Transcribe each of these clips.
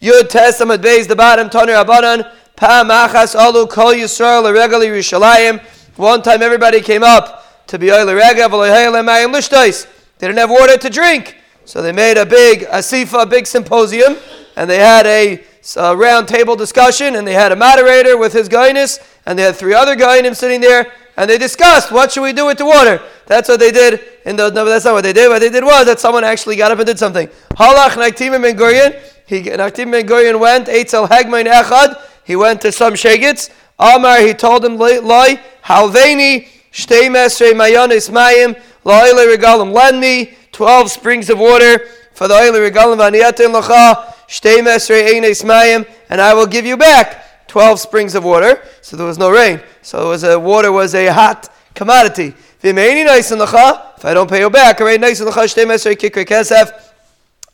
Yud Testament Beis the bottom Tony Abanan Pa Machas Alu Kol Yisrael Regali Rishalayim. One time everybody came up to be Oil Rega Mayim Lishtais. They didn't have water to drink, so they made a big asifa, a big symposium, and they had a, a round table discussion, and they had a moderator with his guyness, and they had three other guynim sitting there, and they discussed what should we do with the water. That's what they did. In the, no, that's not what they did. What they did was that someone actually got up and did something. Halach Naktim Ben Gurion. He Naktim Ben Gurion went. Eitzel Hegmain Echad. He went to some shegitz. Amar. He told him Loi Halveni Shtei Mesrei Mayonis Mayim La'ile Regalim. Lend me twelve springs of water for the Oile Regalim Vaniyatin Lacha Shtei Mesrei Eines Mayim, and I will give you back twelve springs of water. So there was no rain. So was a, water was a hot commodity. If I don't pay you back,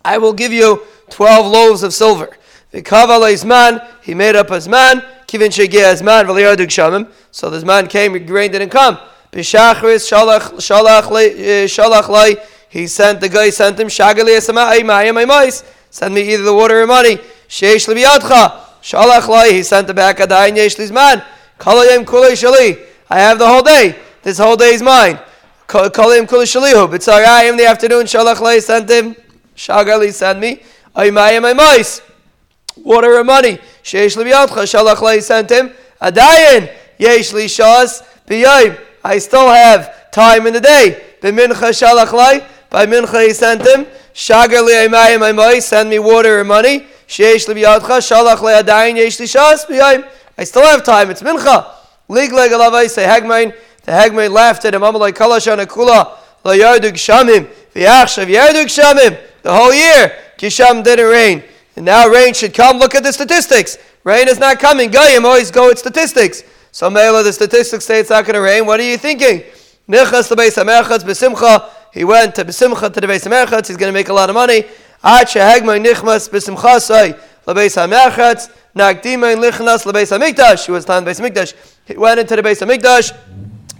I will give you 12 loaves of silver. he made up his man. So this man came, rain didn't come. Lay. Eh, he sent the guy sent him Send me either the water or money. He sent the back. Kalayim kulei shali. I have the whole day. This whole day is mine. Kalim kul shalihu. B'tzarayim in the afternoon. Shalach lay sent him. Shagali sent me. Aymayim aymais. Water and money. Sheish libiyadcha shalach lay sent him. Adayin yesh li shas b'yayim. I still have time in the day. B'mincha shalach lay. By mincha he sent him. Shagar li aymayim aymais. Send me water and money. Sheish libiyadcha shalach lay adayin yesh li shas b'yayim. I still have time. It's mincha. Lig leg alavai say hagmain. The hagmain laughed at him. Amalai kalashana kula la yardug shamim v'yachshav yardug shamim. The whole year kisham didn't rain, and now rain should come. Look at the statistics. Rain is not coming. Goyim always go with statistics. So Mela, the statistics say it's not going to rain. What are you thinking? Nichas the base besimcha. He went to besimcha to the Beis base He's going to make a lot of money. Acha hagmain nichmas besimcha say la base Nagdima lichnas lebeis hamikdash. He was time beis hamikdash. He went into the beis hamikdash.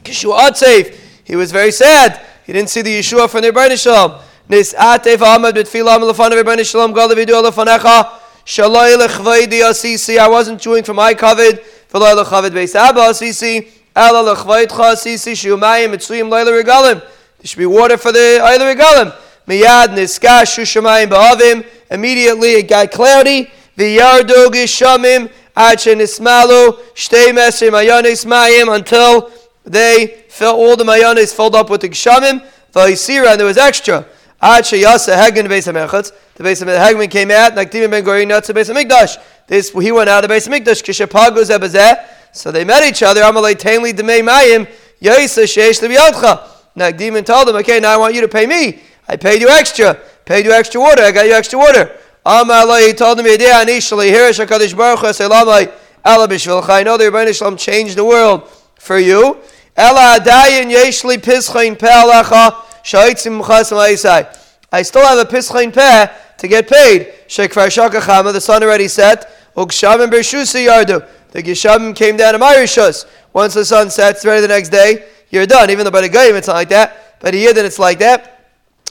Kishu safe. He was very sad. He didn't see the Yeshua from the Rebbeinu Shalom. Nis atev ahmed betfilah melafan Rebbeinu Shalom gal levidu alefanecha. Shaloi lechvaydi asisi. I wasn't chewing from my covet. V'loi lechaved beis abba asisi. Ela lechvaydcha asisi. Shiumayim mitzuyim loyle regalim. There should be water for the oile regalim. Miyad shushamayim ba'avim. Immediately it got cloudy. V'yardu gishamim ad shenismalu shtei mesri mayonis mayim until they fill all the mayonis filled up with the gishamim. V'yisira and there was extra. Ad sheyasa hegin beis hamechatz. The beis hegman came out. Nakdim ben gorin not to beis hamikdash. This he went out of the beis hamikdash. Kishapagu zebazeh. So they met each other. Amalei tainli demei mayim. Yaisa sheish lebiyadcha. Nakdim told them, okay, now I want you to pay me. I paid you extra. Paid you extra water. I got you extra water. Amar he told him, Yedei anishli, here is HaKadosh Baruch Hu, Selamai, Ela b'shvilcha. I know the Rebbeinu Shalom changed the world for you. Ela adayin yeshli pischain pe'alacha, sha'itzim m'chasam ha'isai. I still have a pischain peh to get paid. Shekvar shakachama, the sun already set. Ugshavim bershusa yardu. The Geshavim came down to my rishus. Once the sun sets, ready the next day, you're done. Even though by the game it's not like that, but here then it's like that.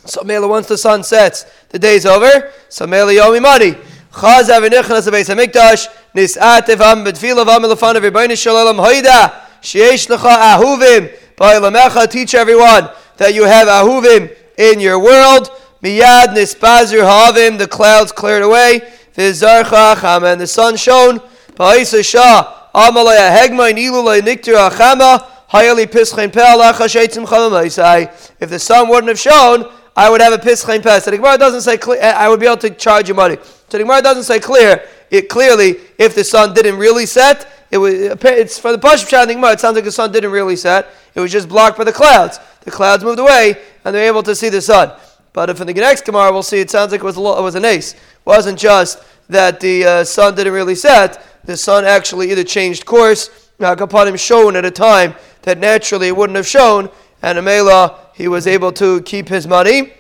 So Mela, once the sun sets, the day's over. So Mela Yomi Madi. Chazav v'nichnas beis hamikdash. Nisatev am bedfilav am elefan of Rebbeinu Shalom hoida. Sheyesh lecha ahuvim. Ba'ilamecha teach everyone that you have ahuvim in your world. Miyad nispazir havim the clouds cleared away. V'zarcha achama and the sun shone. Ba'isa shah amalaya hegmai nilulay niktir achama. Hayali pischein pe'alacha sheitzim chalamayisai if the sun wouldn't have shone I would have a pischain pes. So the Gemara doesn't say I would be able to charge you money. So the Gemara doesn't say clear. It clearly, if the sun didn't really set, it was. It's for the Pashim Shad the Gemara. It sounds like the sun didn't really set. It was just blocked by the clouds. The clouds moved away, and they're able to see the sun. But if in the next Gemara we'll see, it sounds like it was it was an ace. It wasn't just that the uh, sun didn't really set. The sun actually either changed course. Kapanim shown at a time that naturally it wouldn't have shown, and Amela he was able to keep his money.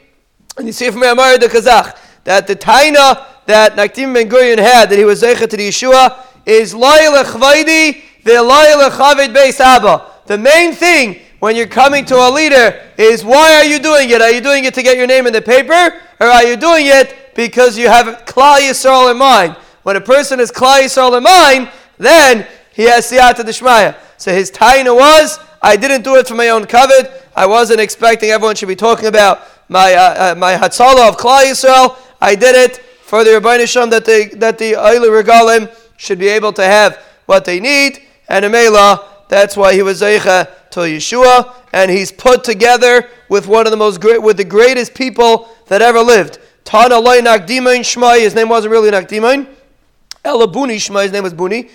And you see from Amar the Kazakh that the taina that Naktim Ben Gurion had that he was zeichet to the Yeshua is loyal chvaydi ve'loyal chavid beis abba. The main thing when you're coming to a leader is why are you doing it? Are you doing it to get your name in the paper, or are you doing it because you have Klal Yisrael in mind? When a person is Klal Yisrael in mind, then he has siyata deshmaya. So his taina was, I didn't do it for my own covet. I wasn't expecting everyone should be talking about my uh, uh, my hatzala of Klal Yisrael. I did it for the Rabbi Shem that the that the Eilu Regalim should be able to have what they need, and Amela, that's why he was Zeicha to Yeshua, and he's put together with one of the most great, with the greatest people that ever lived. Tana Loi Nakdimain Shmai, his name wasn't really Nakdimain. Ela Buni Shmai, his name was Buni.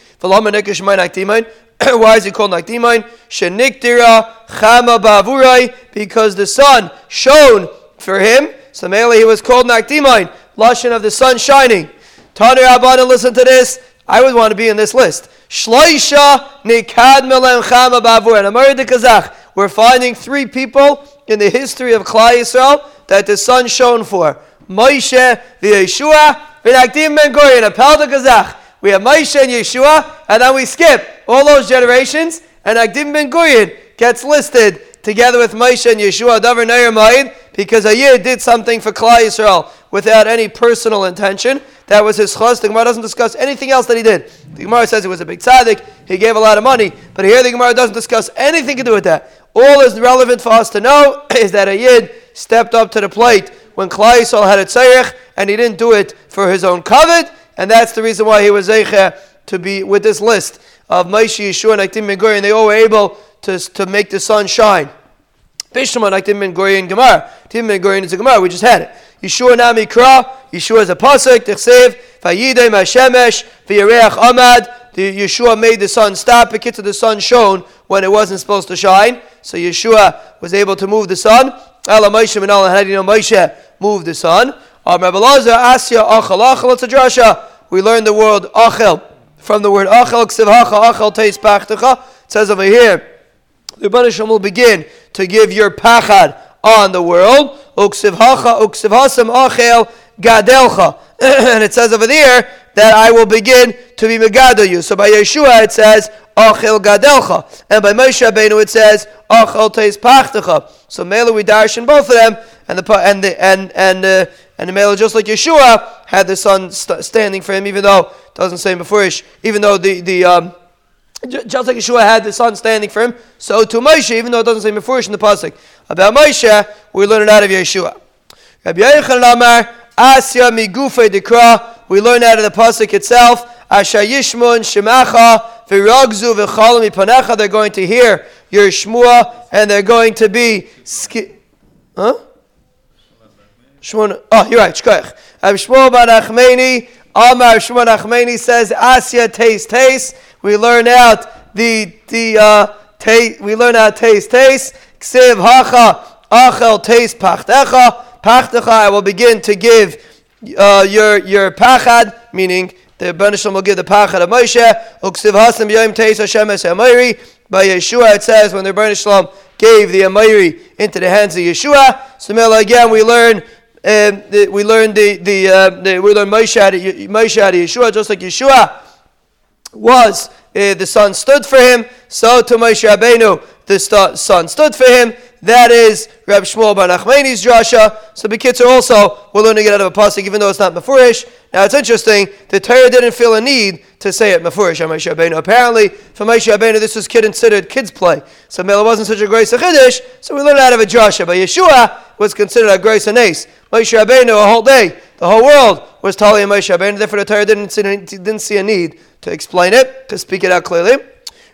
Why is he called Nakdimain? Sheniktira Chama Bavurai, because the sun shone for him. So mainly he was called Nakdimain, Lashon of the sun shining. Tani Abana, listen to this. I would want to be in this list. Shloisha Nikad Melem Chama Bavur. And Amari de Kazakh. We're finding three people in the history of Klal Yisrael that the sun shone for. Moshe, the Yeshua, V'nakdim Ben Gurion, a Pel de Kazakh. We have Moshe and Yeshua, and then we skip all those generations, and Akdim Ben Gurion gets listed together with Moshe and Yeshua, Davar Neir because Ayir did something for Klal Yisrael without any personal intention. That was his chos. The Gemara doesn't discuss anything else that he did. The Gemara says he was a big tzaddik, he gave a lot of money, but here the Gemara doesn't discuss anything to do with that. All is relevant for us to know is that a Yid stepped up to the plate when Klal Yisrael had a tzarech, and he didn't do it for his own covet, and that's the reason why he was zeicha to be with this list of Moshe, Yeshua, and Aktim Ben and they all were able to, to make the sun shine. Bishma, Aktim Ben Gurion, Gemara. Aktim Ben Gurion is a Gemara, we just had it. Yeshua Nami Kra, Yeshua is a pasuk, Tichsev, Vayidei Mashemesh, V'yareach Amad, the Yeshua made the sun stop, the the sun shone when it wasn't supposed to shine. So Yeshua was able to move the sun. Allah Moshe and Allah, Moshe moved the sun? Asya Achal Achal, it's a drasha. We learn the word Achel from the word Achel, Achel. It says over here, the Rebbe will begin to give your pachad on the world. Achel, and it says over there that I will begin to be Megado you. So by Yeshua it says, Achel Gadelcha. And by Moshe Rabbeinu it says, Achel Teis Pachtecha. So Mela we darshan both of them, and the and the and and uh, and the Mela just like Yeshua had the son st- standing for him, even though it doesn't say before even though the the um, just like Yeshua had the son standing for him, so to Moshe, even though it doesn't say before in the pasuk about Moshe, we learn it out of Yeshua. Rabbi Asya migufe dekra. We learn out of the pasuk itself. Asha yishmun shemacha. They're going to hear your shmua and they're going to be. Ski- huh? Shmona. Oh, you're right. Shkoich. Shmuel bar Nachmani. Amar Shmuel Nachmani says Asya taste taste. We learn out the the uh, taste. We learn out taste taste. Ksiv hacha achel taste pachtecha. Pachtecha, I will begin to give uh, your your pachad, meaning the Banisham will give the pachad of Moshe. Uksiv hasam yom teis Hashem es Amiri. By Yeshua, it says when the Banishlam gave the Amiri into the hands of Yeshua. So again, we learn. Um, we learn the the, uh, the we learn Moshe of, Moshe of Yeshua, just like Yeshua was uh, the son stood for him. So to Moshe Rabbeinu, the st- sun stood for him. That is Reb Shmuel Bar Nachmani's drasha. So Bekitzer also, we're learning it out of a pasuk, even though it's not mafurish. Now it's interesting. The Torah didn't feel a need to say it mafurish Moshe Rabbeinu. Apparently, for Moshe Rabbeinu, this was considered kids' play. So Mela wasn't such a grace of chiddush. So we learned out of a drasha. But Yeshua was considered a grace of nace. Moshe Rabbeinu, a whole day, the whole world was Tali and Moshe Rabbeinu. Therefore, the Torah didn't see, didn't see a need to explain it, to speak it out clearly.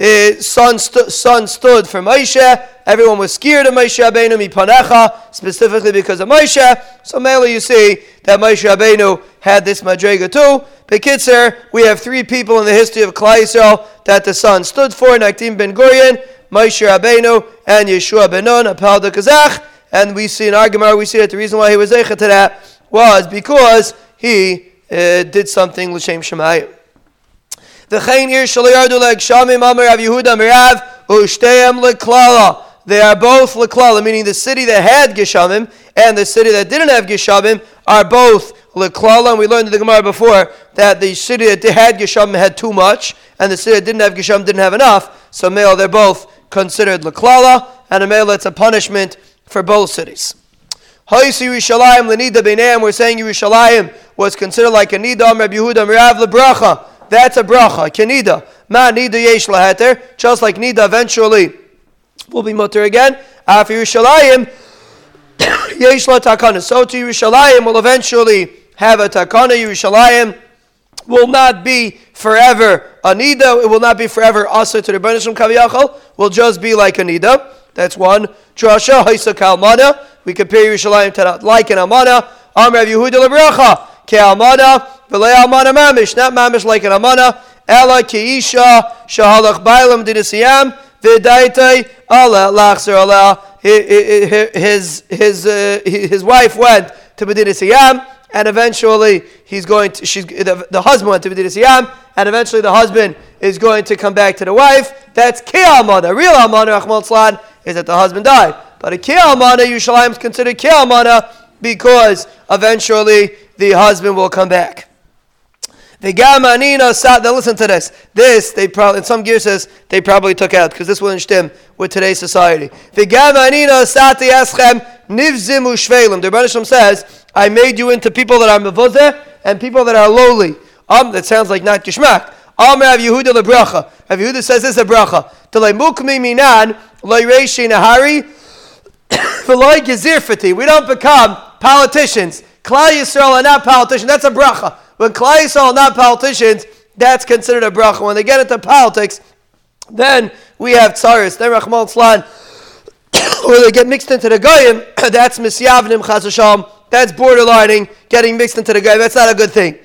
uh, son, stu- son stood for Moshe. Everyone was scared of Moshe Rabbeinu mipanecha, specifically because of Moshe. So mainly you see that Moshe Rabbeinu had this madrega too. Bekitzer, we have three people in the history of Klal Yisrael that the son stood for: Naktim Ben Gurion, Moshe Rabbeinu, and Yeshua Ben Nun, Apal de Kazach. And we see in our Gemara, we see that the reason why he was zeichet to that was because he uh, did something l'shem shemayim. V'chein ir shalo yardu le'gshamim amar Rav Yehuda mirav u'shteim le'klala. they are both leklala, meaning the city that had geshamim and the city that didn't have geshamim are both leklala. And we learned in the Gemara before that the city that had geshamim had too much, and the city that didn't have geshamim didn't have enough. So male, they're both considered leklala, and a male, it's a punishment for both cities. Ha'isi Yerushalayim lenida b'neim. We're saying Yerushalayim was considered like a nida. Rabbi Yehuda Mirav lebracha. That's a bracha. Kenida. Ma nida yesh laheter. Just like nida eventually will be mutter again. After Yerushalayim, yesh la takana. So to Yerushalayim will eventually have a takana. Yerushalayim will not be forever a nida. It will not be forever asa to the Banishim Kaviyachal. Will just be like a nida. That's one. Drasha Haisa Kalmana. We compare Yerushalayim to like an Amana. Amr Yehuda Lebracha. Ke Amana. V'le Amana Mamish. Not Mamish like an Amana. Ella Keisha. Shahalach Bailam Didisiyam. V'daitai. Allah Lachzer Allah. His, his, uh, his wife went to Medina Siyam and eventually he's going to she's the, the husband went to Medina Siyam and eventually the husband is going to come back to the wife. That's Ki Amana. Real Amana, Rahman is that the husband died. But a Ki Almana, Yerushalayim is considered Ki Almana because eventually the husband will come back. The Gamanina sat. Now listen to this. This they probably in some gear says they probably took out because this wouldn't stem with today's society. The Gamanina sat eschem nivzim ushvelim. The Rebbe says, "I made you into people that are mevuzeh and people that are lowly." Um, that sounds like not gishmak. Amr Rav Yehuda lebracha. Rav Yehuda says this a bracha. Telemukmi minan loyreishi nahari v'loy gezirfati. We don't become politicians. Klal Yisrael are not politicians. That's a bracha. When Klal Yisrael are not politicians, that's considered a bracha. When they get into politics, then we have tsaris. Then Rachmal Tzlan, where they get mixed into the goyim, that's misyavnim chazasham. That's borderlining, getting mixed into the goyim. That's not a good thing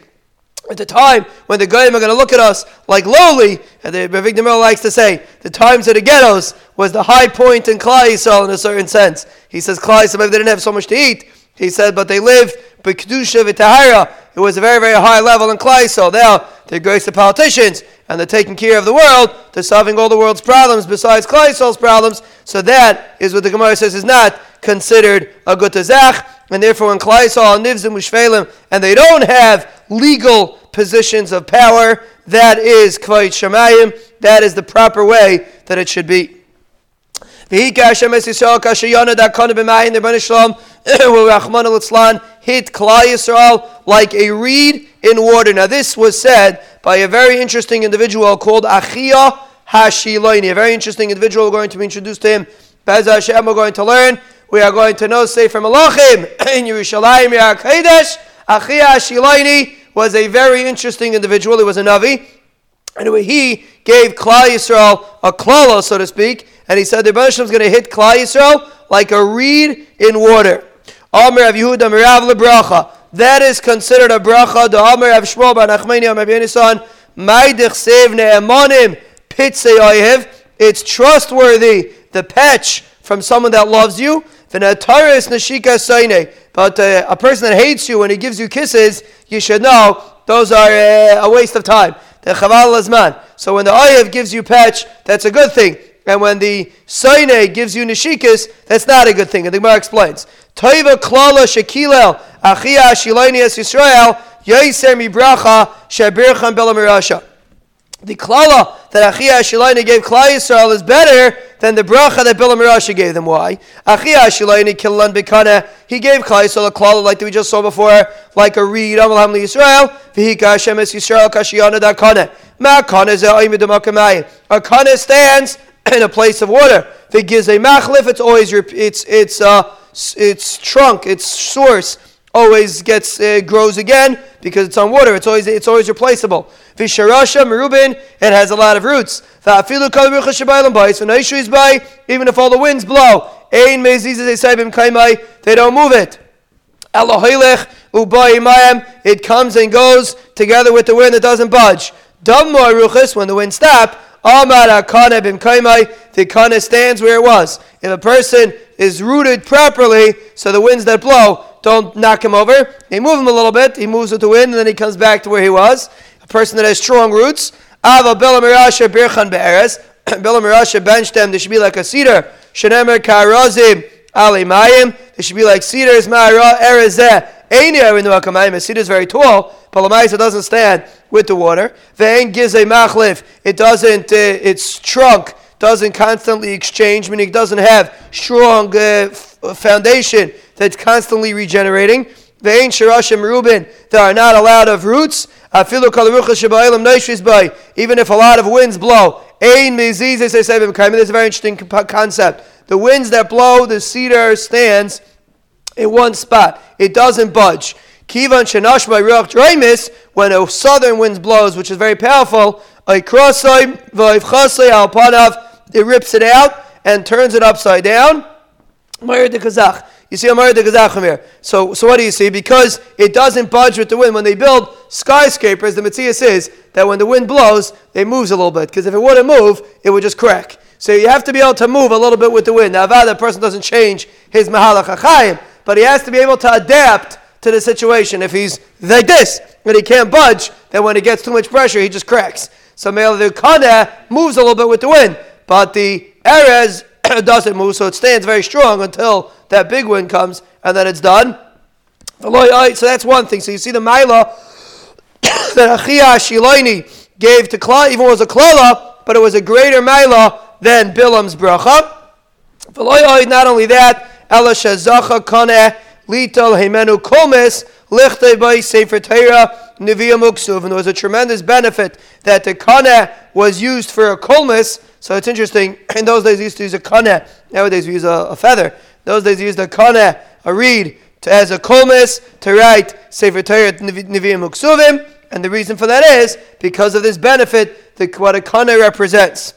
at the time when the goyim are going to look at us like lowly, and the Demir likes to say, the times of the ghettos was the high point in Klal Yisrael in a certain sense. He says Klal Yisrael, maybe they didn't have so much to eat. He said, but they lived b'kedusha v'tahara. It was a very, very high level in Klal Yisrael. Now, they're great to politicians, and they're taking care of the world. They're solving all the world's problems besides Klal Yisrael's problems. So that is what the Gemara says is not considered a good tazach. And therefore, when Klal Yisrael, Nivzim, Ushvelim, and they don't have legal positions of power. That is Kvayit Shemayim. That is the proper way that it should be. hit Klal Yisrael like a reed in water. Now this was said by a very interesting individual called Achia Hashiloini. A very interesting individual. We're going to be introduced to him. Bez Hashem, we're going to learn. We are going to know Sefer Malachim in Yerushalayim, Yer Achia Hashiloini was a very interesting individual. He was a Navi. Anyway, he gave Klal Yisrael a klala, so to speak, and he said the Rebbe is going to hit Klal Yisrael like a reed in water. Amr of Yehuda Mirav lebracha. That is considered a bracha. The Amr of Shmuel bar Nachmani Amr. Maidich sev ne'emanim pitzeyayev. It's trustworthy. The patch from someone that loves you. V'nataris nashika saine. But uh, a person that hates you and he gives you kisses, you should know those are uh, a waste of time. So when the oyev gives you patch, that's a good thing. And when the soine gives you nishikas, that's not a good thing. And the Gemara explains. Klala shekilel achia Yisrael the klala that Achia Shilaini gave Klal Yisrael is better than the bracha that Bilam Rasha gave them. Why? Achia Shilaini killan bekana. He gave Klal Yisrael a klala like we just saw before, like a reed. Amal Hamli Yisrael. V'hika Hashem es Yisrael kashiyana da kana. Ma kana ze oimid A kana stands in a place of water. Gives a machlif, it's always its its uh its trunk, its source always gets uh, grows again because it's on water. It's always it's always replaceable. Visharasha merubin, it has a lot of roots. Even if all the winds blow, they don't move it. It comes and goes together with the wind, that doesn't budge. When the wind stops, the kana stands where it was. If a person is rooted properly, so the winds that blow don't knock him over. They move him a little bit. He moves with the wind, and then he comes back to where he was. A person that has strong roots. Ava Bela Mirasha Birchan Be'eres. Bela Mirasha benched them. They should be like a cedar. Shenemer karazim ali mayim. They should be like cedars ma'ara erezeh. Einia in the Makamayim. A cedar is very tall, but Lamaisa doesn't stand with the water. Ve'en gize machlif. It doesn't, uh, its trunk doesn't constantly exchange, meaning it doesn't have strong uh, foundation that's constantly regenerating. Ve'en shirashim rubin. There are not a lot of roots. Even if a lot of winds blow. There's a very interesting concept. The winds that blow, the cedar stands in one spot. It doesn't budge. Kivan shenashma ruach when a southern wind blows, which is very powerful, it rips it out and turns it upside down. You see Amar here. So, so what do you see? Because it doesn't budge with the wind. When they build skyscrapers, the Matthias is that when the wind blows, it moves a little bit. Because if it wouldn't move, it would just crack. So you have to be able to move a little bit with the wind. Now, that person doesn't change his Mahalach HaChaim, but he has to be able to adapt to the situation. If he's like this, and he can't budge, then when it gets too much pressure, he just cracks. So the Kana moves a little bit with the wind, but the Erez doesn't move, so it stands very strong until that big wind comes, and then it's done. So that's one thing. So you see the Maila that Achia Shiloini gave to Klal, even was a Klala, but it was a greater Maila than Bilam's Bracha. Not only that, Ela Shazacha Kaneh Lital Himenu Komes Lichte by Sefer Torah Nevi'ah Muksuv. And there was a tremendous benefit that the Kaneh was used for a kolmis. So it's interesting. In those days, we used to use a kaneh. Nowadays, we use a, a feather. Those days, we used a kaneh, a reed, to, as a kolmis to write Sefer Torah Nevi'ah Muksuvim. And the reason for that is because of this benefit that what a kaneh represents.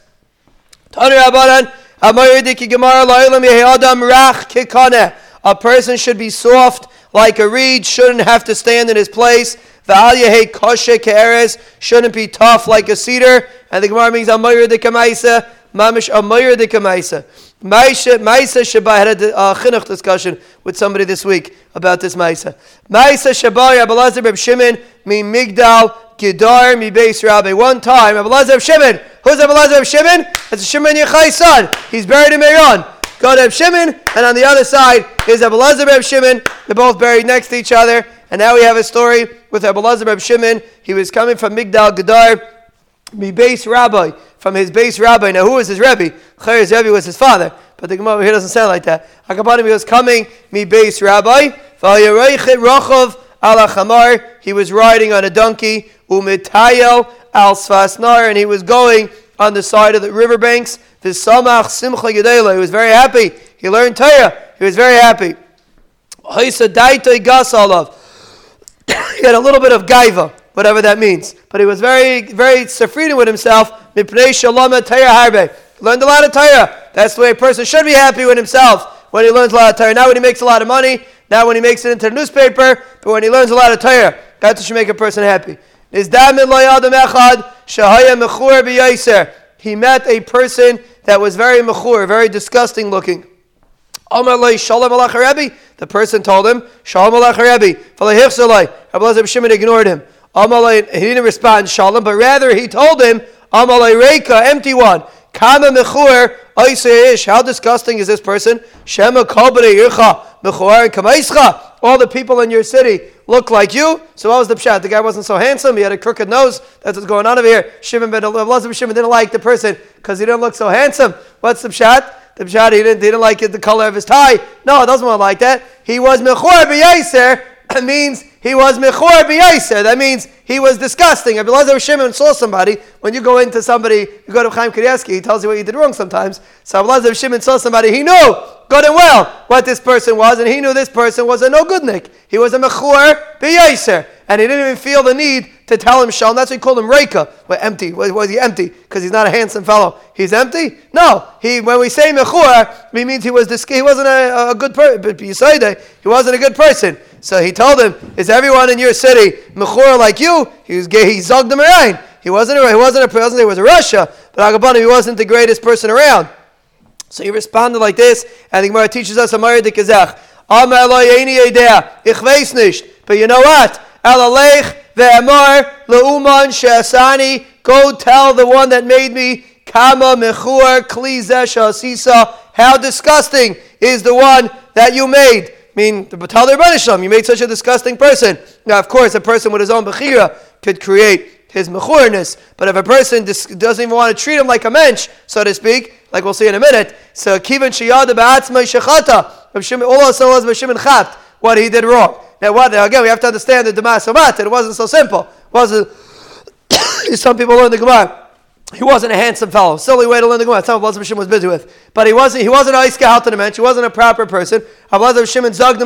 A person should be soft like a reed, shouldn't have to stand in his place. V'al koshe ke'eres shouldn't be tough like a cedar. And the Gemara means Amayr de Kamaisa, Mamish Amayr de Kamaisa. Maisa Shaba had a uh, chinuch discussion with somebody this week about this Maisa. Maisa Shaba Abelazar Reb Shimon mi Migdal Gidar mi Beis Rabbi. One time, Abelazar Reb Shimon. Who's Abelazar Reb Shimon? That's Shimon Yechai's son. He's buried in Meron. Go to Reb Shimon, and on the other side is Abelazar Reb Shimon. They're both buried next to each other. And now we have a story with Abelazar Reb Shimon. He was coming from Migdal Gedar, mi base rabbi, from his base rabbi. Now, who was his Rebbe? Chayr's Rebbe was his father. But the Gemara here doesn't sound like that. Akabanim, he was coming, mi base rabbi, rachov ala chamar. He was riding on a donkey, umitayel al svasnar, and he was going on the side of the riverbanks. V'samach simcha gedela. He was very happy. He learned Torah. He was very happy. He had a little bit of gaiva, whatever that means. But he was very, very safrina with himself. Learned a lot of Torah. That's the way a person should be happy with himself when he learns a lot of Torah. Not when he makes a lot of money, not when he makes it into the newspaper, but when he learns a lot of Torah. That's what should make a person happy. He met a person that was very mechur, very disgusting looking. The person told him, Shalom Alech Rebbe. Rabbi Shimon ignored him. He didn't respond, Shalom, but rather he told him, Amalei Reika, empty one. Kama Mechur, Ish. How disgusting is this person? Shema Kobere Yircha, Mechuar and Kamaischa. All the people in your city look like you. So what was the pshat? The guy wasn't so handsome. He had a crooked nose. That's what's going on over here. Shimon ben Elazar Shimon didn't like the person because he didn't look so handsome. What's the pshat? The pshat he didn't, he didn't like the color of his tie. No, it doesn't want like that. He was mechor b'yaser. That means he was mechor b'yaser. That means he was disgusting. Abelazar Shimon saw somebody. When you go into somebody, you go to Chaim Kanievsky, he tells you what you did wrong sometimes. So Abelazar Shimon saw somebody. He knew good and well what this person was, and he knew this person was a no good nick. He was a mechor b'yaser and he didn't even feel the need to tell him Shalom. That's why he called him Reika. Well, empty. Was he empty? Because he's not a handsome fellow. He's empty? No. He when we say Mechur, it means he was he wasn't a, a good person. But he wasn't a good person. So he told him, Is everyone in your city Mechur like you? He was gay, he zogged him around. He wasn't a, he wasn't a president, he was a Russia, but Agabana, he wasn't the greatest person around. So he responded like this, and the Gemara teaches us Amar de Kazach. But you know what? Ve'amar le'uman she'asani. Go tell the one that made me, Kama mechur kli sisa. How disgusting is the one that you made? I mean, the Batal Rebbeinu you made such a disgusting person. Now, of course, a person with his own bechira could create his mechurness. But if a person doesn't even want to treat him like a mensch, so to speak, like we'll see in a minute, so kivan shiyada ba'atzma shechata, what he did wrong. Now, what now again? We have to understand that the Demas It wasn't so simple. It wasn't. some people learn the Gemara. He wasn't a handsome fellow. Silly way to learn the Gemara. That's what Shimon was busy with. But he wasn't. He wasn't to the. He wasn't a proper person. Ablazav Shimon zog the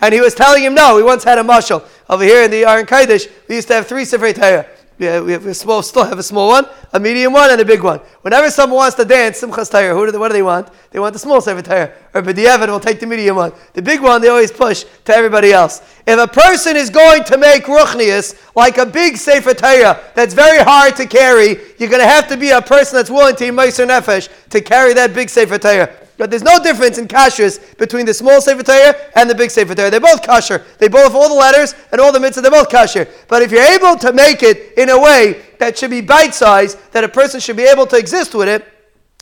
and he was telling him no. He once had a mushal over here in the Aron Kaidish. We used to have three Sefer Torah. Yeah, we have a small, still have a small one, a medium one, and a big one. Whenever someone wants to dance, Simchas Torah, who do what do they want? They want the small Sefer Torah. Or B'diavad will take the medium one. The big one, they always push to everybody else. If a person is going to make Ruchnius like a big Sefer Torah that's very hard to carry, you're going to have to be a person that's willing to Meiser Nefesh to carry that big Sefer Torah. But there's no difference in kashrus between the small Sefer Torah and the big Sefer Torah. They're both kasher. They both have all the letters and all the mitzvahs. They're both kasher. But if you're able to make it in a way that should be bite sized, that a person should be able to exist with it,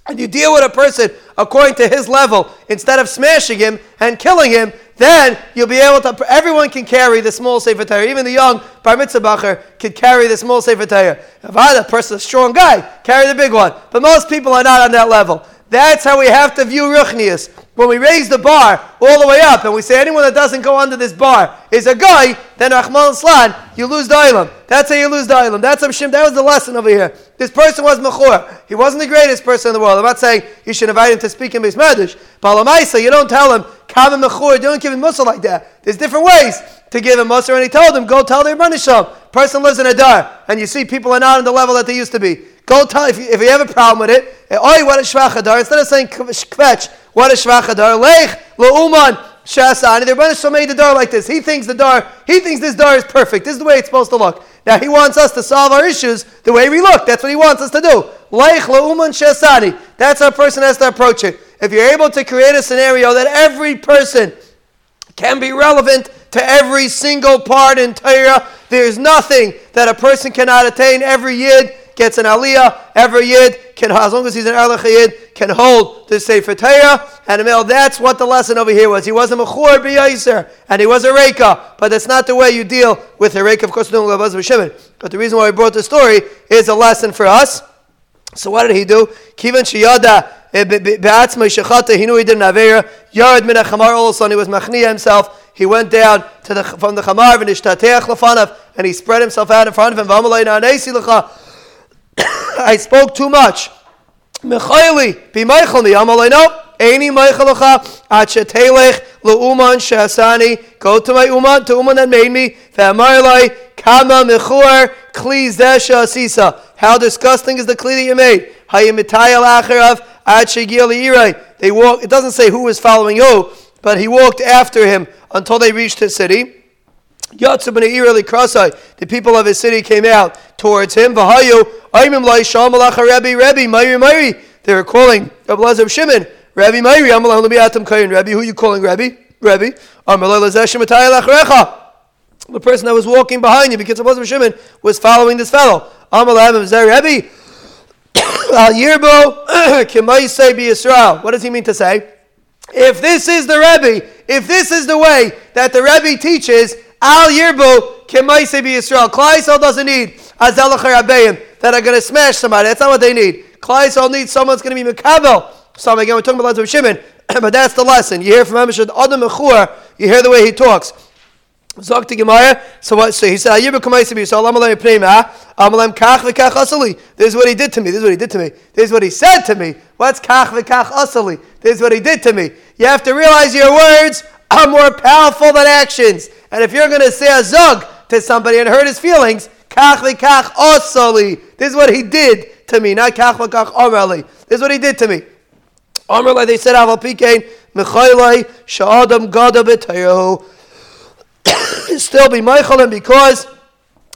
and you deal with a person according to his level instead of smashing him and killing him, then you'll be able to. Everyone can carry the small sefer Torah. Even the young bar mitzvah can carry the small sefer Torah. If I, the person, a strong guy, carry the big one. But most people are not on that level. That's how we have to view Ruchnius. When we raise the bar all the way up and we say anyone that doesn't go under this bar is a guy, then Rahman Slan, you lose the. That's how you lose the Ilam. That's Shim. That was the lesson over here. This person was Mechor. He wasn't the greatest person in the world. I'm not saying you should invite him to speak in Bismadish. But Lamaisa, you don't tell him, Kama Mechor, you don't give him Musa like that. There's different ways to give him Musa, and he told him, go tell their Ranisham. Person lives in a dar, and you see people are not on the level that they used to be. Go tell if you, if you have a problem with it. Eh, Oi, what a shvachadar. Instead of saying kvetch, what a shvachadar. Lech leuman shasani. The Rebbeinu made the door like this. He thinks the door. He thinks this door is perfect. This is the way it's supposed to look. Now he wants us to solve our issues the way we look. That's what he wants us to do. Lech leuman shasani. That's how a person has to approach it. If you're able to create a scenario that every person can be relevant to every single part in Torah, there's nothing that a person cannot attain. Every yid gets an aliyah, every yid can, as long as he's an erlich yid, can hold the Sefer Torah. And male, that's what the lesson over here was. He was a mechur b'yaser, and he was a reka, but that's not the way you deal with a reka. Of course, no. But the reason why I brought the story is a lesson for us. So what did he do? Kivan shiyada eh, be'atzma shechata. He knew he did an avera. Yard min chamar. All he was machniya himself. He went down to the, from the chamar and he spread himself out in front of him. I spoke too much. Mechayli, be Meichelni. Amalei, no. Any Meichelacha, at shetelech leuman shasani. Go to my uman, to uman that made me. V'amarlai, kama mechur, kli zesha sisa. How disgusting is the kli that you made? Hayimitayel acharav, at shegil They walk, it doesn't say who was following who, but he walked after him until they reached his city. The people of his city came out towards him. They were calling Ablazav Shimon, Rabbi Meiri, Rabbi, who are you calling Rabbi? Rabbi. The person that was walking behind you, because Ablazav Shimon was following this fellow. What does he mean to say? If this is the Rebbe, if this is the way that the Rebbe teaches, Al Yirbu Kemaise be Yisrael. Klaisel doesn't need Abayim that are going to smash somebody. That's not what they need. Klaisel needs someone's going to be Mekabel. So again, we're talking about of Shimon, but that's the lesson. You hear from Amishad Adam Mechur, you hear the way he talks. Zok to Gemara. So what? So he said, "Ayibu kamaisi bi so amalem pneima amalem kach v'kach asali." This is what he did to me. This is what he did to me. This is what he said to me. What's kach v'kach asali? This is what he did to me. You have to realize your words are more powerful than actions. And if you're going to say a zug to somebody and hurt his feelings, kach v'kach osali. This is what he did to me, not kach v'kach omerli. This is what he did to me. Omerli, they said, aval pikein, mechaylai, sha'adam gada b'tayahu. Still be meichalim because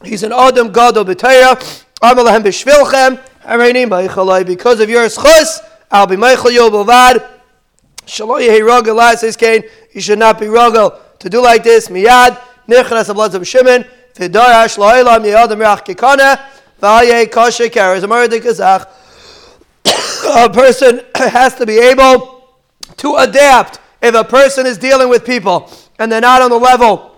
he's an adam gada b'tayah. Amalahem b'shvilchem, hareini meichalai. Because of your schus, I'll be meichal yo b'vad. Shalom yehi rogel, says Cain, you should not be rogel to do like this, miyad, nichnas of Shimon, v'darash lo'ilam yiyad amrach kikana, v'ayeh kosher kares, amar de kazach. a person has to be able to adapt. If a person is dealing with people and they're not on the level,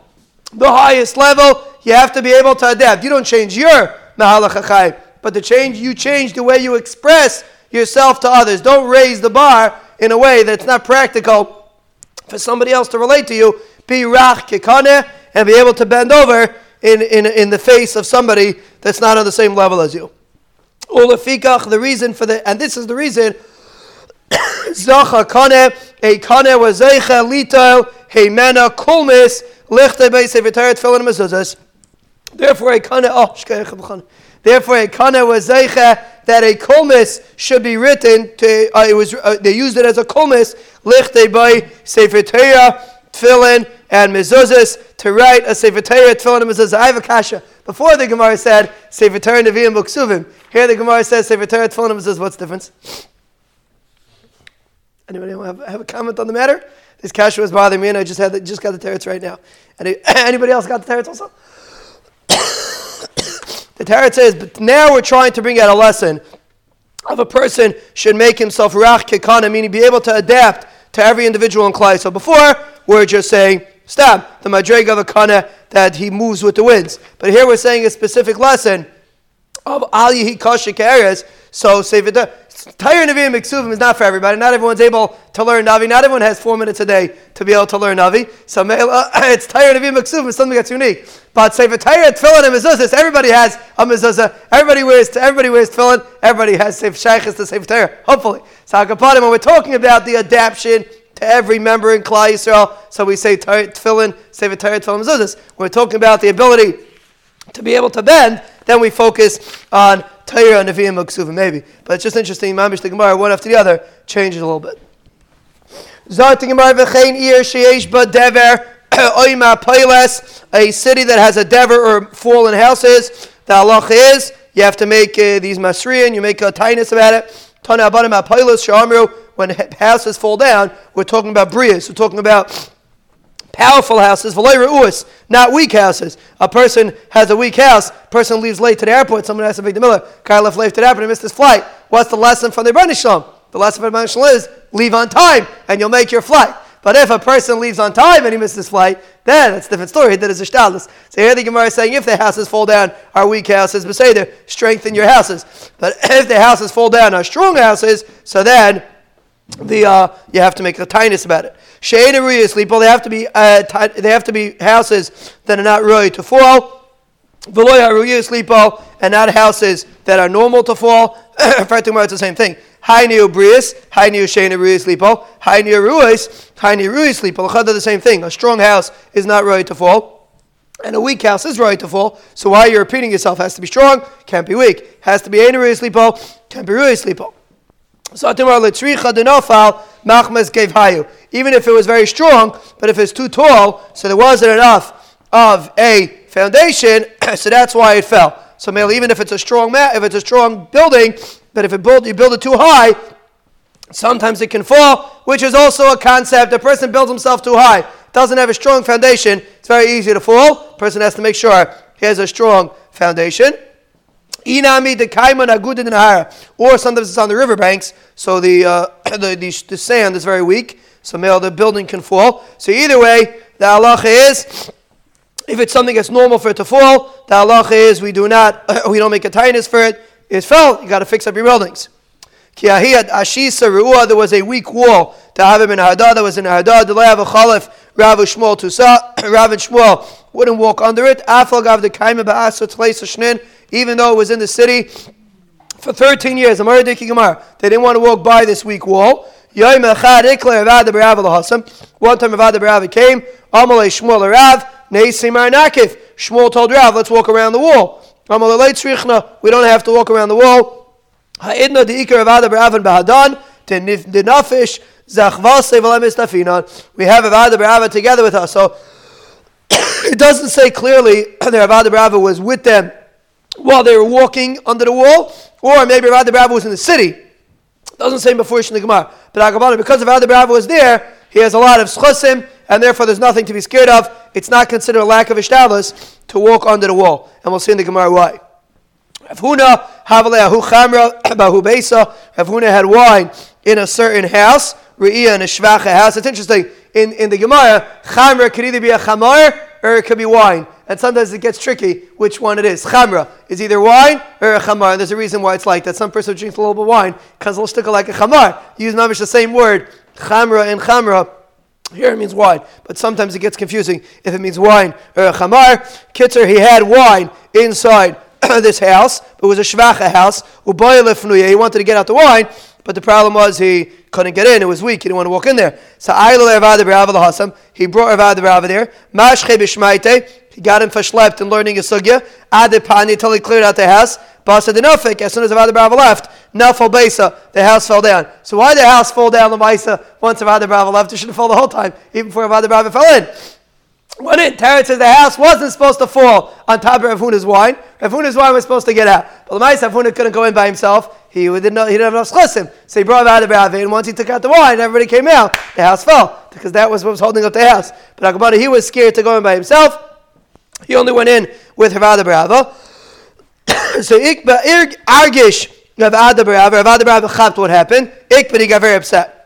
the highest level, you have to be able to adapt. You don't change your mahalachachai, but the change you change the way you express yourself to others. Don't raise the bar in a way that's not practical for somebody else to relate to you. Be rach kikane and be able to bend over in, in, in the face of somebody that's not on the same level as you. Ulafikach, the reason for the, and this is the reason, Zacha kane, a kane was zeicha lito, heimena kulmis, lichte beise v'teret tefillin mezuzas. Therefore, a kane, oh, Therefore, a kana was zeicha that a kulmis should be written. To uh, it was uh, they used it as a kulmis lichte by sefer Torah, tefillin, and mezuzas to write a sefer Torah, tefillin, and mezuzah. I have a kasha. Before the Gemara said sefer Torah, nevi'im, buksuvim. Here the Gemara says sefer Torah, tefillin, and mezuzah. What's the difference? Anybody have, have a comment on the matter? This kasha was bothering me, and I just had the, just got the teretz right now. Any, anybody else got the teretz also? The Torah says, but now we're trying to bring out a lesson of a person should make himself rach kekana, meaning be able to adapt to every individual in Klai. So before, we're just saying, stop, the madrega of a kana, that he moves with the winds. But here we're saying a specific lesson of al yihi kashik areas. So, say Tayr Nevi'im Miksuvim is not for everybody. Not everyone's able to learn Navi. Not everyone has four minutes a day to be able to learn Navi. So uh, it's Tayr Nevi'im Miksuvim is something that's unique. But say for Tayr Tefillin and Mezuzah, everybody has a Mezuzah. Everybody wears everybody wears Tefillin. Everybody has Sefer Shaykhis to Sefer Tayr. Hopefully. So when we're talking about the adaptation to every member in Klal Yisrael, so we say Tefillin, Sefer Tayr, Tefillin, Mezuzah. We're talking about the ability to be able to bend, then we focus on Torah, Nevi'im, Ksuvim, maybe. But it's just interesting, Mamish the Gemara, one after the other, changes a little bit. a city that has a dever or fallen houses. The halach is you have to make uh, these masriyan, you make a tightness about it. Tana abanim apilas shamru. When houses fall down, we're talking about brias. We're talking about powerful houses, Us, not weak houses. A person has a weak house, person leaves late to the airport, someone make the miller, guy left late to the airport and missed his flight. What's the lesson from the Rebbeinu Shalom? The lesson from the Rebbeinu is leave on time and you'll make your flight. But if a person leaves on time and he misses his flight, then it's a different story. That is a shtalis. So here the Gemara is saying if the houses fall down are weak houses, but say strengthen your houses. But if the houses fall down are strong houses, so then the uh, you have to make the tinus about it. Shein and they have to be uh, t- they have to be houses that are not really to fall. Veloy haruya sleepo, and not houses that are normal to fall. Fatima, it's the same thing. High neo brius, high neo shein ruya sleepo, high neo ruis, high neo sleepo. Lachad the same thing. A strong house is not really to fall. And a weak house is right to fall. So why you're repeating yourself has to be strong, can't be weak. Has to be ein sleepo, can't be ruya sleepo. So gave hayu. Even if it was very strong, but if it's too tall, so there wasn't enough of a foundation, so that's why it fell. So even if it's a strong mat, if it's a strong building, but if it build, you build it too high, sometimes it can fall, which is also a concept. A person builds himself too high, doesn't have a strong foundation, it's very easy to fall. person has to make sure he has a strong foundation. Inami de kaiman agudin nahara. Or sometimes it's on the riverbanks, so the, uh, the, the, the, sand is very weak, so maybe the building can fall. So either way, the halacha is, if it's something that's normal for it to fall, the halacha is we do not, we don't make a tightness for it. It fell, you got to fix up your buildings. There was a weak wall to have him in Hadad, there was in Hadad, the a Khalif, Rav Shmuel Tusa, Rav and Shmuel wouldn't walk under it. Afal gav the Kaima Ba'asa even though it was in the city for 13 years. They didn't want to walk by this weak wall. One time Avad Barav came, Amalei Shmuel Rav, Neisimar Nakif. Shmuel told Rav, let's walk around the wall. Amalei we don't have to walk around the wall. Ha'idna the Ikar Avad Barav and Bahadan, the Nafish, we have Avad Barav together with us. So it doesn't say clearly that Avad Barav was with them while they were walking under the wall, or maybe Avad Barav was in the city. It doesn't say before in the Gemara. But Agabana, because Avad Barav was there, he has a lot of schusim, and therefore there's nothing to be scared of. It's not considered a lack of ishtalas to walk under the wall. And we'll see in the Gemara why. Rav Huna had wine in a certain house, Re'iyah in a Shvacha house. It's interesting. In, in the Gemara, Chamra could either be a Chamar or it could be wine. And sometimes it gets tricky which one it is. Chamra is either wine or a chamar. And there's a reason why it's like that. Some person drinks a little bit of wine because they'll stick like a chamar. You use mamish the same word, chamra and chamra. Here it means wine, but sometimes it gets confusing if it means wine or a chamar. Kitzer, he had wine inside this house. It was a shvacha house. He wanted to get out the wine, but the problem was he couldn't get in. It was weak. He didn't want to walk in there. So he brought Avad Barava there. Mashche b'shmaite. He got him for schlepped and learning a sugya. Adipani until he cleared out the house. Basa denofik. As soon as Avad Barava left, Nafal Besa, the house fell down. So why did the house fall down? The Maisa once Avad Barava left, it should have fallen the whole time, even before Avad Barava fell in. When it Tarot says the house wasn't supposed to fall on top of Rav Huna's wine. Rav Huna's wine was supposed to get out. But the Rav Huna couldn't go in by himself. He didn't, know, he didn't have enough schussim. So he brought out the Rav, and once he took out the wine, everybody came out. The house fell because that was what was holding up the house. But Akabana, he was scared to go in by himself. He only went in with Rav Ada bar Ahava. so Argish Rav Ada bar Ahava, Ravada Barava chapped what happened. Ikba, he got very upset.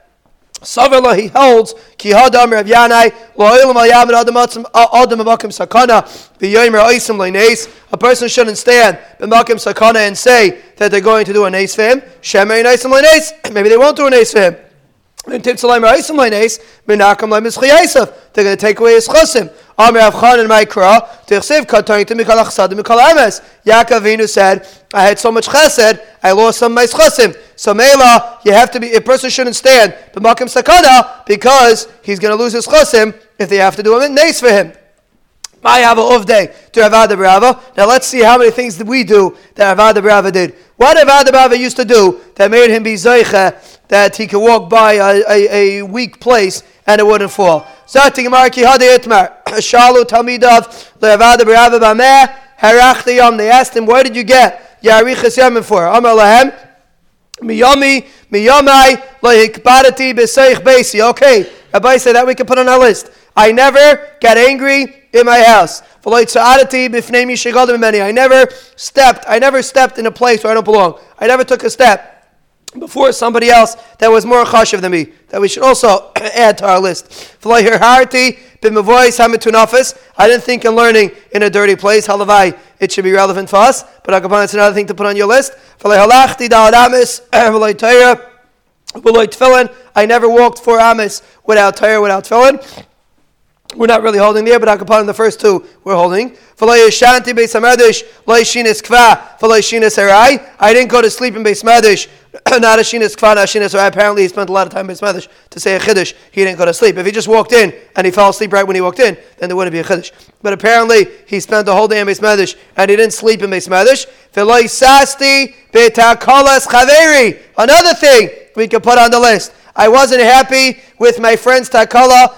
Savarla he holds ki hadam Rav Yanai lo olam al yamid adam adam amakim sakana v'yomer oisim le'neis. A person shouldn't stand b'makim sakana and say that they're going to do a neis for him. Shemei neisim le'neis. Maybe they won't do a neis for him. They're going to take away his chosim. Amir Avchan and Maikra, Tichsiv Katointa Mikal Achsadim Mikal Emes. Yaakov Avinu said, I had so much chesed, I lost some of my chosim. So Mela, you have to be, a person shouldn't stand B'makim Sakana because he's going to lose his chosim if they have to do a nace for him. I have a day to Avad Brava. Now let's see how many things we do that Avad Brava did. What Avad Brava used to do that made him be Zeicha, that he could walk by a, a, a weak place and it wouldn't fall. Zati Gemara ki hadi itmar. Shalu tamidav le'avad b'rava b'ameh harachti yom. They asked him, where did you get yarichas yamin for? Amar lahem, miyami miyamai lehikbarati b'seich beisi. Okay, Rabbi said that we can put on our list. I never got angry in my house. I never stepped. I never stepped in a place where I don't belong. I never took a step before somebody else that was more chashiv than me, that we should also add to our list. I didn't think in learning in a dirty place. Halavai, it should be relevant for us, but Akapan, it's another thing to put on your list. I never walked four amis without tire, without tefillin. We're not really holding there, but Akapan the first two we're holding. I didn't go to sleep in Beis Medrash. Not a shinas kvar, not a shinas. Apparently, he spent a lot of time in Beis Medrash to say a chiddush. He didn't go to sleep. If he just walked in and he fell asleep right when he walked in, then there wouldn't be a chiddush. But apparently, he spent the whole day in Beis Medrash and he didn't sleep in Beis chaveri. Another thing we could put on the list. I wasn't happy with my friend's takala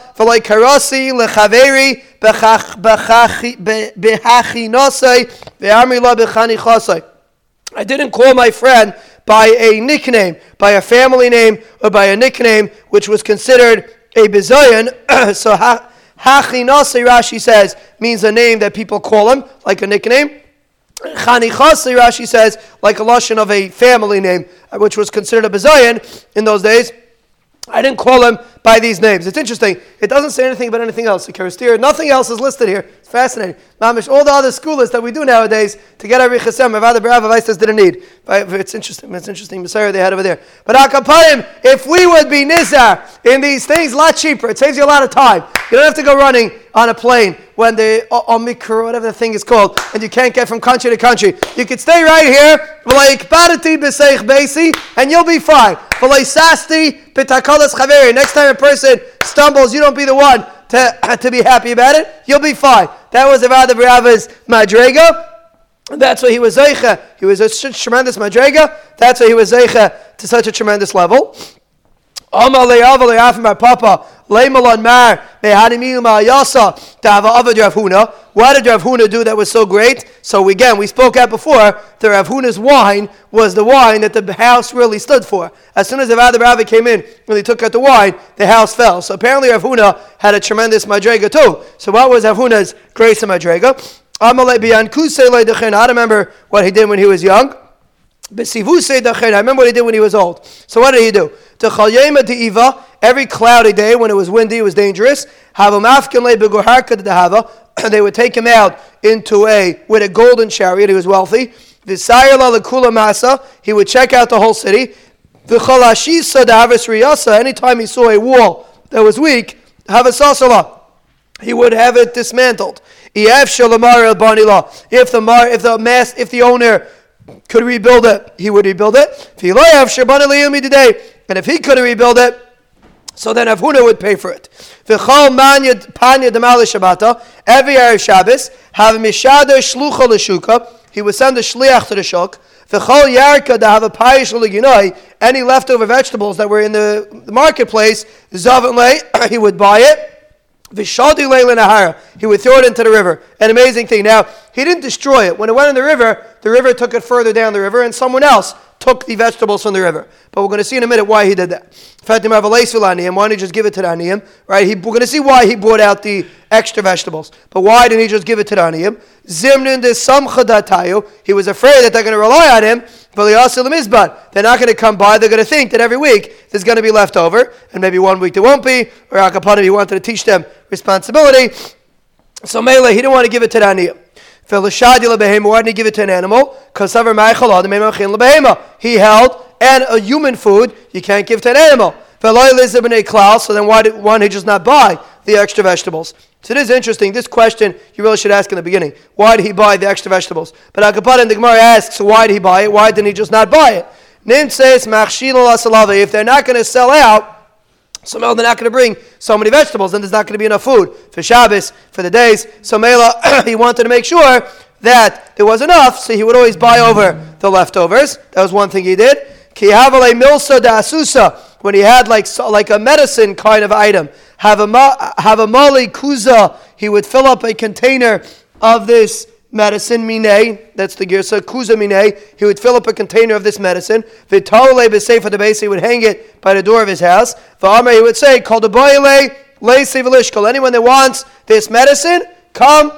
I didn't call my friend by a nickname, by a family name, or by a nickname which was considered a bizayan. so hachinasai Rashi says means a name that people call him, like a nickname. Chanichasli Rashi says like a lashon of a family name, which was considered a bizayan in those days. I didn't call him by these names. It's interesting. It doesn't say anything about anything else. The nothing else is listed here. It's fascinating. Mamish, all the other school lists that we do nowadays to get every chesem, Rav Ada bar Ahava says didn't need. It's interesting. It's interesting. Messiah they had over there. But Akapayim, if we would be Nizar in these things, a lot cheaper. It saves you a lot of time. You don't have to go running on a plane when the Omicron, whatever the thing is called, and you can't get from country to country. You could stay right here, and you'll be fine. Next time a person stumbles, you don't be the one to, to be happy about it. You'll be fine. That was about the Rava's Madrega. That's why he was Zeicha. He was a tremendous Madrega. That's why he was Zeicha to such a tremendous level. Le'av my papa mar. What did Rav Huna do that was so great? So again, we spoke at before. The Rav Huna's wine was the wine that the house really stood for. As soon as the Avad Rav came in, when they took out the wine, the house fell. So apparently Rav Huna had a tremendous madrega too. So what was Rav Huna's grace and madrega? I remember what he did when he was young. I remember what he did when he was old. So what did he do? Every cloudy day when it was windy, it was dangerous. They would take him out into a with a golden chariot. He was wealthy. He would check out the whole city. Anytime he saw a wall that was weak, he would have it dismantled. If the mar, if the mass, if the owner could rebuild it, he would rebuild it. today, And if he couldn't rebuild it, so then Avhuna would pay for it. Every Erev Shabbos, have a mishada shlucha l'shuka. He would send a shliach to the shuk. V'chol yarka to have a payish l'ginoi. Any leftover vegetables that were in the, marketplace, zavan he would buy it. He would throw it into the river. An amazing thing. Now, he didn't destroy it. When it went in the river, the river took it further down the river, and someone else took the vegetables from the river. But we're going to see in a minute why he did that. Why didn't he just give it to the? Right? He, we're going to see why he brought out the extra vegetables. But why didn't he just give it to the aniyim? De samchadatayu. He was afraid that they're going to rely on him. They're not going to come by. They're going to think that every week there's going to be left over, and maybe one week there won't be. Or Akapanim, he wanted to teach them responsibility. So Mele, he didn't want to give it to the. Why didn't he give it to an animal? He held and a human food you can't give to an animal. So then why did did he just not buy the extra vegetables? So it is interesting. This question you really should ask in the beginning. Why did he buy the extra vegetables? But Akapat and the Gemara asks, why did he buy it? Why didn't he just not buy it? If they're not going to sell out, so they're not going to bring so many vegetables, then there's not going to be enough food for Shabbos, for the days. So Mela, he wanted to make sure that there was enough, so he would always buy over the leftovers. That was one thing he did. Kihavale milsa da asusa, when he had like, like a medicine kind of item. Have a mali kuza, he would fill up a container of this medicine, mine, that's the girsa, kuza mine, he would fill up a container of this medicine, vitale the base, he would hang it by the door of his house, v'amar, he would say, call the boile, lay call anyone that wants this medicine, come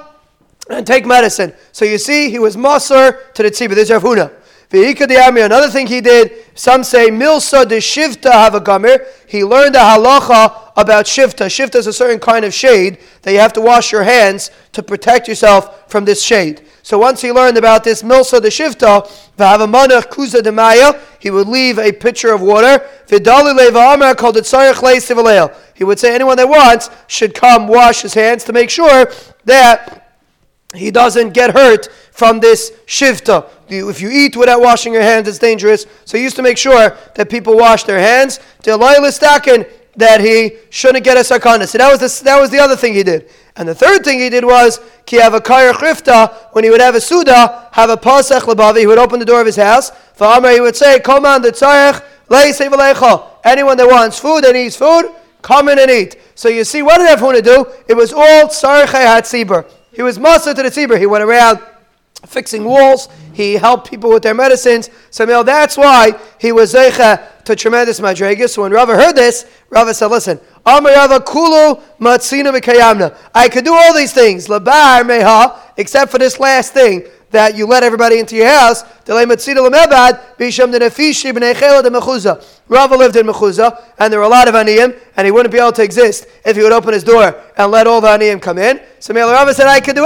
and take medicine. So you see, he was Masr to the tzibah, this is Rav Huna. Another thing he did, some say milsa de shivta have a gomer. He learned a halacha about shivta. Shivta is a certain kind of shade that you have to wash your hands to protect yourself from this shade. So once he learned about this milsa de shivta, v'havamanach de maya, he would leave a pitcher of water. Called it He would say anyone that wants should come wash his hands to make sure that he doesn't get hurt from this shivta. If you eat without washing your hands, it's dangerous. So he used to make sure that people wash their hands. That he shouldn't get a sakana. So that was, the, that was the other thing he did. And the third thing he did was, ki have a chrifta, when he would have a suda, have a pasach labavi, he would open the door of his house. For Amr, he would say, Come on, the tzarech, Anyone that wants food and needs food, come in and eat. So you see, what did everyone do? It was all tzarech hatzibur. He was master to the tzibur. He went around fixing walls. He helped people with their medicines. So know, that's why he was zeicha to tremendous madrigas. So when Rava heard this, Rava said, "Listen, kulu mikayamna. I could do all these things, labar meha, except for this last thing." That you let everybody into your house. Rava lived in Mechuzah, and there were a lot of aniyim, and he wouldn't be able to exist if he would open his door and let all the aniyim come in. So Rava said, I could do